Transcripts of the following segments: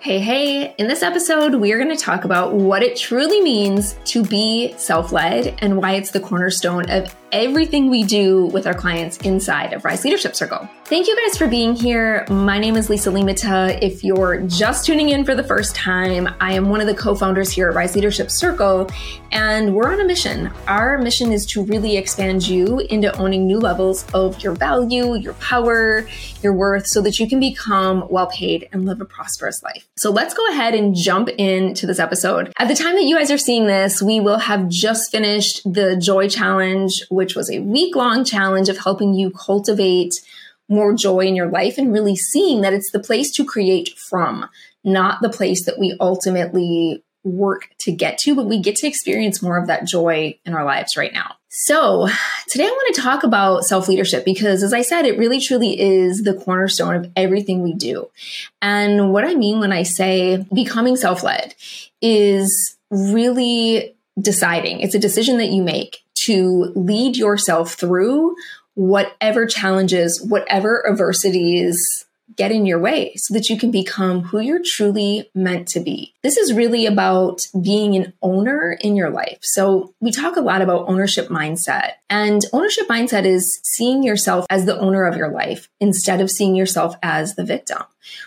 Hey, hey, in this episode, we are going to talk about what it truly means to be self led and why it's the cornerstone of everything we do with our clients inside of Rise Leadership Circle. Thank you guys for being here. My name is Lisa Limata. If you're just tuning in for the first time, I am one of the co founders here at Rise Leadership Circle, and we're on a mission. Our mission is to really expand you into owning new levels of your value, your power, your worth, so that you can become well paid and live a prosperous life. So let's go ahead and jump into this episode. At the time that you guys are seeing this, we will have just finished the Joy Challenge, which was a week long challenge of helping you cultivate more joy in your life and really seeing that it's the place to create from, not the place that we ultimately work to get to, but we get to experience more of that joy in our lives right now. So, today I want to talk about self leadership because, as I said, it really truly is the cornerstone of everything we do. And what I mean when I say becoming self led is really deciding, it's a decision that you make to lead yourself through whatever challenges, whatever adversities get in your way so that you can become who you're truly meant to be. This is really about being an owner in your life. So we talk a lot about ownership mindset and ownership mindset is seeing yourself as the owner of your life instead of seeing yourself as the victim.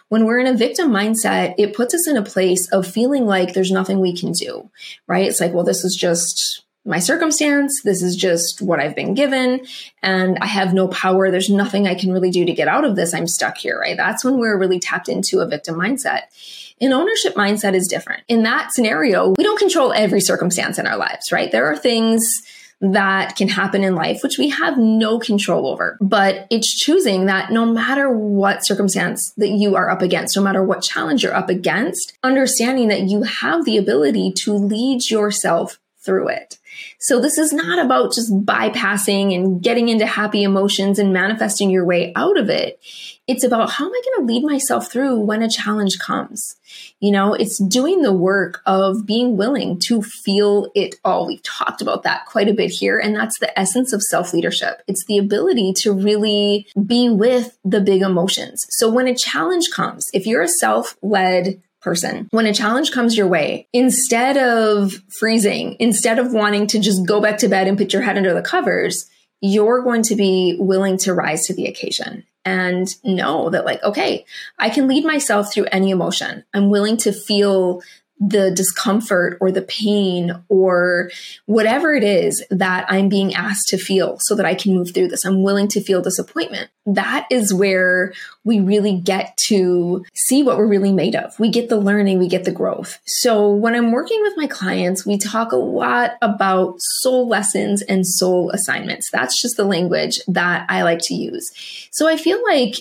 When we're in a victim mindset, it puts us in a place of feeling like there's nothing we can do, right? It's like, well, this is just my circumstance. This is just what I've been given and I have no power. There's nothing I can really do to get out of this. I'm stuck here, right? That's when we're really tapped into a victim mindset. An ownership mindset is different. In that scenario, we don't control every circumstance in our lives, right? There are things that can happen in life, which we have no control over. But it's choosing that no matter what circumstance that you are up against, no matter what challenge you're up against, understanding that you have the ability to lead yourself through it. So this is not about just bypassing and getting into happy emotions and manifesting your way out of it. It's about how am I going to lead myself through when a challenge comes? You know, it's doing the work of being willing to feel it all. We've talked about that quite a bit here. And that's the essence of self leadership. It's the ability to really be with the big emotions. So when a challenge comes, if you're a self led person. When a challenge comes your way, instead of freezing, instead of wanting to just go back to bed and put your head under the covers, you're going to be willing to rise to the occasion and know that, like, okay, I can lead myself through any emotion. I'm willing to feel the discomfort or the pain or whatever it is that I'm being asked to feel so that I can move through this. I'm willing to feel disappointment. That is where we really get to see what we're really made of. We get the learning, we get the growth. So when I'm working with my clients, we talk a lot about soul lessons and soul assignments. That's just the language that I like to use. So I feel like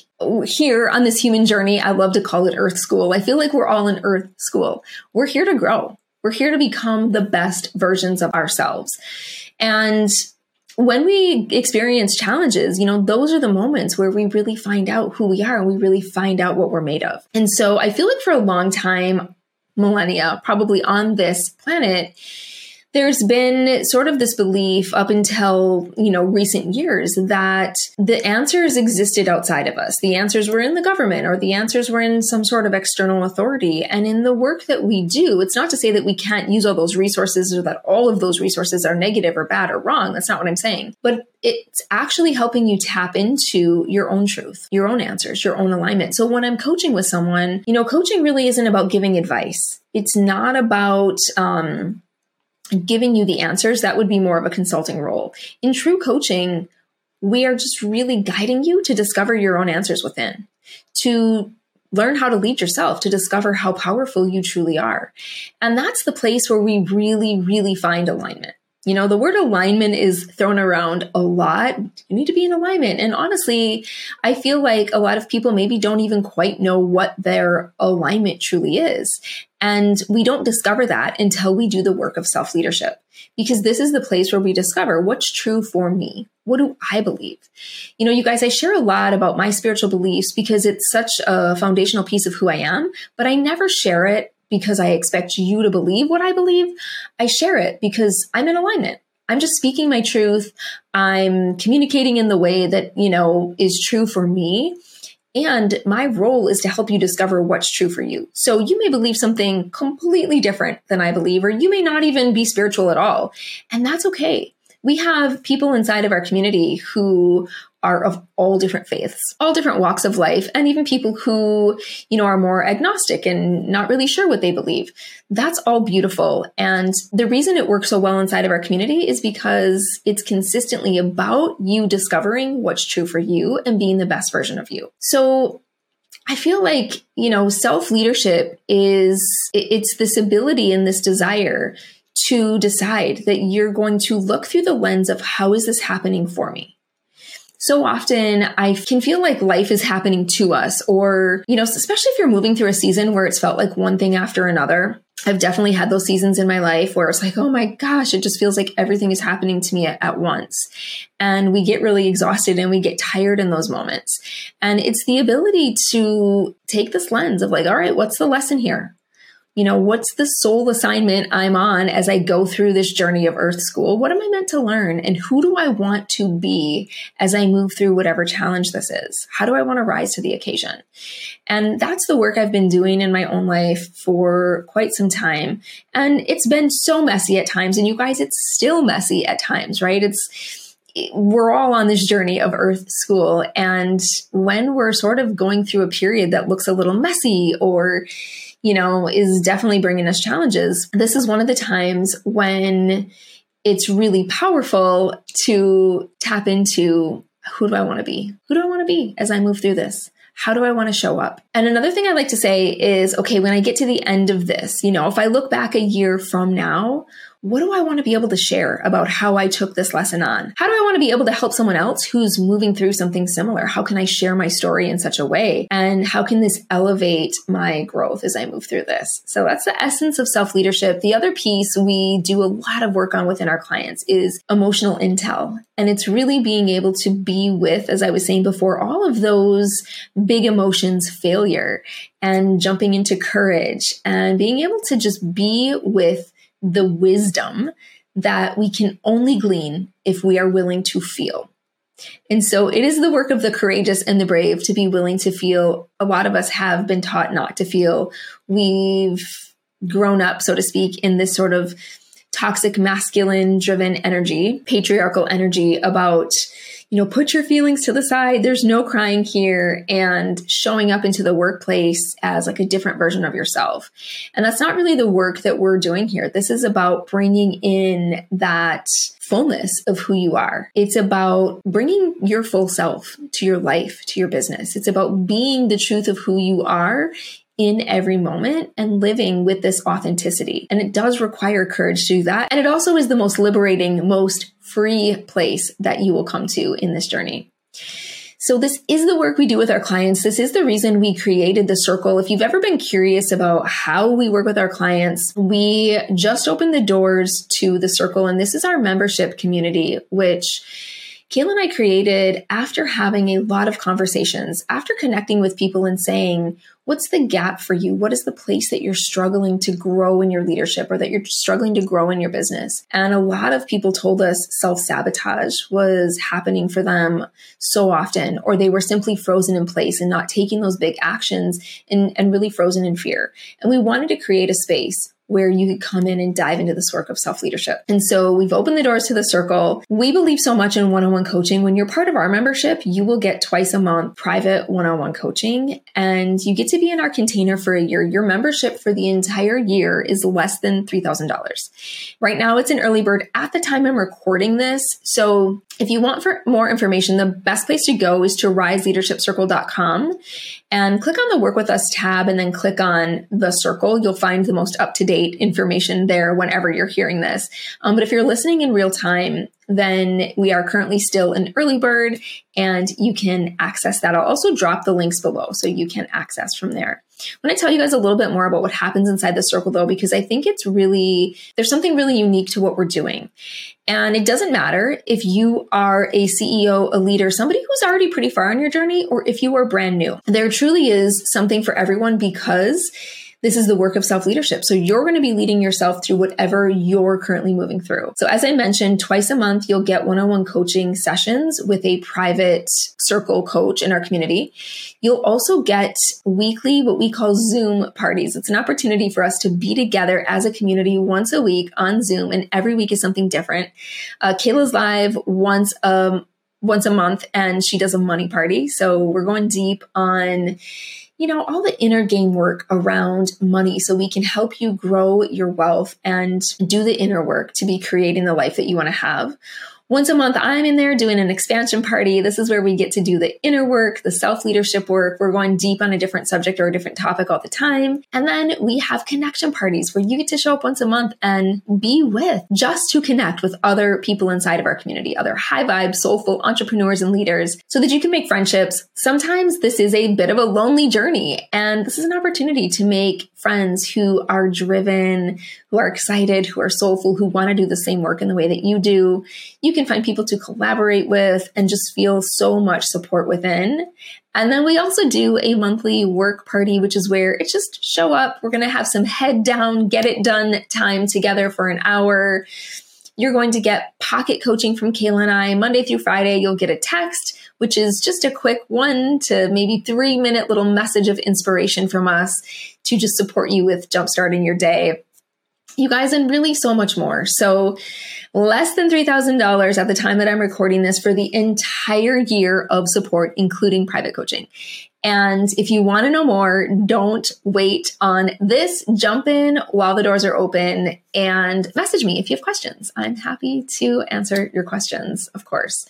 here on this human journey, I love to call it Earth School. I feel like we're all in Earth School. We're here to grow. We're here to become the best versions of ourselves. And when we experience challenges, you know, those are the moments where we really find out who we are and we really find out what we're made of. And so I feel like for a long time, millennia, probably on this planet, there's been sort of this belief up until, you know, recent years that the answers existed outside of us. The answers were in the government or the answers were in some sort of external authority. And in the work that we do, it's not to say that we can't use all those resources or that all of those resources are negative or bad or wrong. That's not what I'm saying. But it's actually helping you tap into your own truth, your own answers, your own alignment. So when I'm coaching with someone, you know, coaching really isn't about giving advice. It's not about, um, giving you the answers, that would be more of a consulting role. In true coaching, we are just really guiding you to discover your own answers within, to learn how to lead yourself, to discover how powerful you truly are. And that's the place where we really, really find alignment. You know, the word alignment is thrown around a lot. You need to be in alignment. And honestly, I feel like a lot of people maybe don't even quite know what their alignment truly is. And we don't discover that until we do the work of self leadership, because this is the place where we discover what's true for me. What do I believe? You know, you guys, I share a lot about my spiritual beliefs because it's such a foundational piece of who I am, but I never share it because I expect you to believe what I believe. I share it because I'm in alignment. I'm just speaking my truth. I'm communicating in the way that, you know, is true for me. And my role is to help you discover what's true for you. So you may believe something completely different than I believe, or you may not even be spiritual at all. And that's okay. We have people inside of our community who are of all different faiths, all different walks of life, and even people who, you know, are more agnostic and not really sure what they believe. That's all beautiful. And the reason it works so well inside of our community is because it's consistently about you discovering what's true for you and being the best version of you. So I feel like, you know, self leadership is, it's this ability and this desire to decide that you're going to look through the lens of how is this happening for me? So often I can feel like life is happening to us, or, you know, especially if you're moving through a season where it's felt like one thing after another. I've definitely had those seasons in my life where it's like, oh my gosh, it just feels like everything is happening to me at, at, once. And we get really exhausted and we get tired in those moments. And it's the ability to take this lens of like, all right, what's the lesson here? You know, what's the soul assignment I'm on as I go through this journey of Earth School? What am I meant to learn? And who do I want to be as I move through whatever challenge this is? How do I want to rise to the occasion? And that's the work I've been doing in my own life for quite some time. And it's been so messy at times. And you guys, it's still messy at times, right? It's, we're all on this journey of earth school and when we're sort of going through a period that looks a little messy or you know, is definitely bringing us challenges. This is one of the times when it's really powerful to tap into who do I want to be? Who do I want to be as I move through this? How do I want to show up? And another thing I like to say is okay, when I get to the end of this, you know, if I look back a year from now, what do I want to be able to share about how I took this lesson on? How do I want to be able to help someone else who's moving through something similar? How can I share my story in such a way? And how can this elevate my growth as I move through this? So that's the essence of self leadership. The other piece we do a lot of work on within our clients is emotional intel. And it's really being able to be with, as I was saying before, all of those big emotions, failure and jumping into courage and being able to just be with the wisdom that we can only glean if we are willing to feel. And so it is the work of the courageous and the brave to be willing to feel. A lot of us have been taught not to feel. We've grown up, so to speak, in this sort of toxic masculine driven energy, patriarchal energy about you know, put your feelings to the side. There's no crying here and showing up into the workplace as like a different version of yourself. And that's not really the work that we're doing here. This is about bringing in that fullness of who you are. It's about bringing your full self to your life, to your business. It's about being the truth of who you are in every moment and living with this authenticity. And it does require courage to do that. And it also is the most liberating, most free place that you will come to in this journey. So this is the work we do with our clients. This is the reason we created the circle. If you've ever been curious about how we work with our clients, we just opened the doors to the circle and this is our membership community, which Kayla and I created after having a lot of conversations, after connecting with people and saying, what's the gap for you? What is the place that you're struggling to grow in your leadership or that you're struggling to grow in your business? And a lot of people told us self sabotage was happening for them so often, or they were simply frozen in place and not taking those big actions and, and really frozen in fear. And we wanted to create a space where you could come in and dive into this work of self leadership. And so we've opened the doors to the circle. We believe so much in one on one coaching. When you're part of our membership, you will get twice a month private one on one coaching and you get to be in our container for a year. Your membership for the entire year is less than $3,000. Right now it's an early bird at the time I'm recording this. So if you want for more information, the best place to go is to riseleadershipcircle.com and click on the work with us tab and then click on the circle. You'll find the most up to date information there whenever you're hearing this. Um, but if you're listening in real time, then we are currently still an early bird and you can access that. I'll also drop the links below so you can access from there. I want to tell you guys a little bit more about what happens inside the circle though, because I think it's really, there's something really unique to what we're doing. And it doesn't matter if you are a CEO, a leader, somebody who's already pretty far on your journey, or if you are brand new. There truly is something for everyone because this is the work of self leadership. So you're going to be leading yourself through whatever you're currently moving through. So as I mentioned, twice a month, you'll get one on one coaching sessions with a private circle coach in our community. You'll also get weekly, what we call Zoom parties. It's an opportunity for us to be together as a community once a week on Zoom, and every week is something different. Uh, Kayla's live once a once a month, and she does a money party. So we're going deep on you know, all the inner game work around money so we can help you grow your wealth and do the inner work to be creating the life that you want to have. Once a month, I'm in there doing an expansion party. This is where we get to do the inner work, the self leadership work. We're going deep on a different subject or a different topic all the time. And then we have connection parties where you get to show up once a month and be with just to connect with other people inside of our community, other high vibe, soulful entrepreneurs and leaders so that you can make friendships. Sometimes this is a bit of a lonely journey and this is an opportunity to make friends who are driven, who are excited, who are soulful, who want to do the same work in the way that you do. You can find people to collaborate with and just feel so much support within. And then we also do a monthly work party, which is where it's just show up. We're going to have some head down, get it done time together for an hour. You're going to get pocket coaching from Kayla and I Monday through Friday. You'll get a text, which is just a quick one to maybe three minute little message of inspiration from us to just support you with jumpstarting your day. You guys, and really so much more. So, less than $3,000 at the time that I'm recording this for the entire year of support, including private coaching. And if you want to know more, don't wait on this. Jump in while the doors are open and message me if you have questions. I'm happy to answer your questions, of course.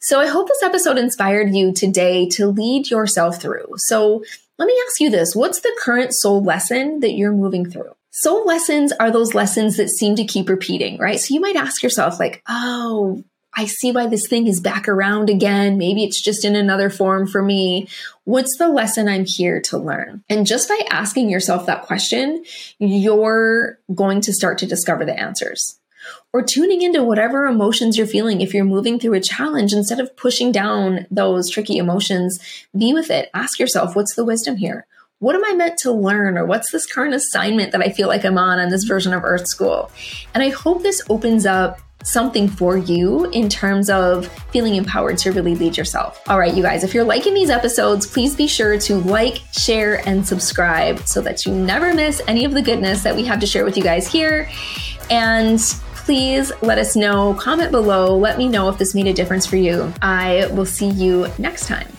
So I hope this episode inspired you today to lead yourself through. So let me ask you this. What's the current soul lesson that you're moving through? Soul lessons are those lessons that seem to keep repeating, right? So you might ask yourself, like, oh, I see why this thing is back around again. Maybe it's just in another form for me. What's the lesson I'm here to learn? And just by asking yourself that question, you're going to start to discover the answers. Or tuning into whatever emotions you're feeling if you're moving through a challenge, instead of pushing down those tricky emotions, be with it. Ask yourself, what's the wisdom here? What am I meant to learn? Or what's this current assignment that I feel like I'm on on this version of Earth School? And I hope this opens up something for you in terms of feeling empowered to really lead yourself. All right, you guys, if you're liking these episodes, please be sure to like, share, and subscribe so that you never miss any of the goodness that we have to share with you guys here. And please let us know, comment below, let me know if this made a difference for you. I will see you next time.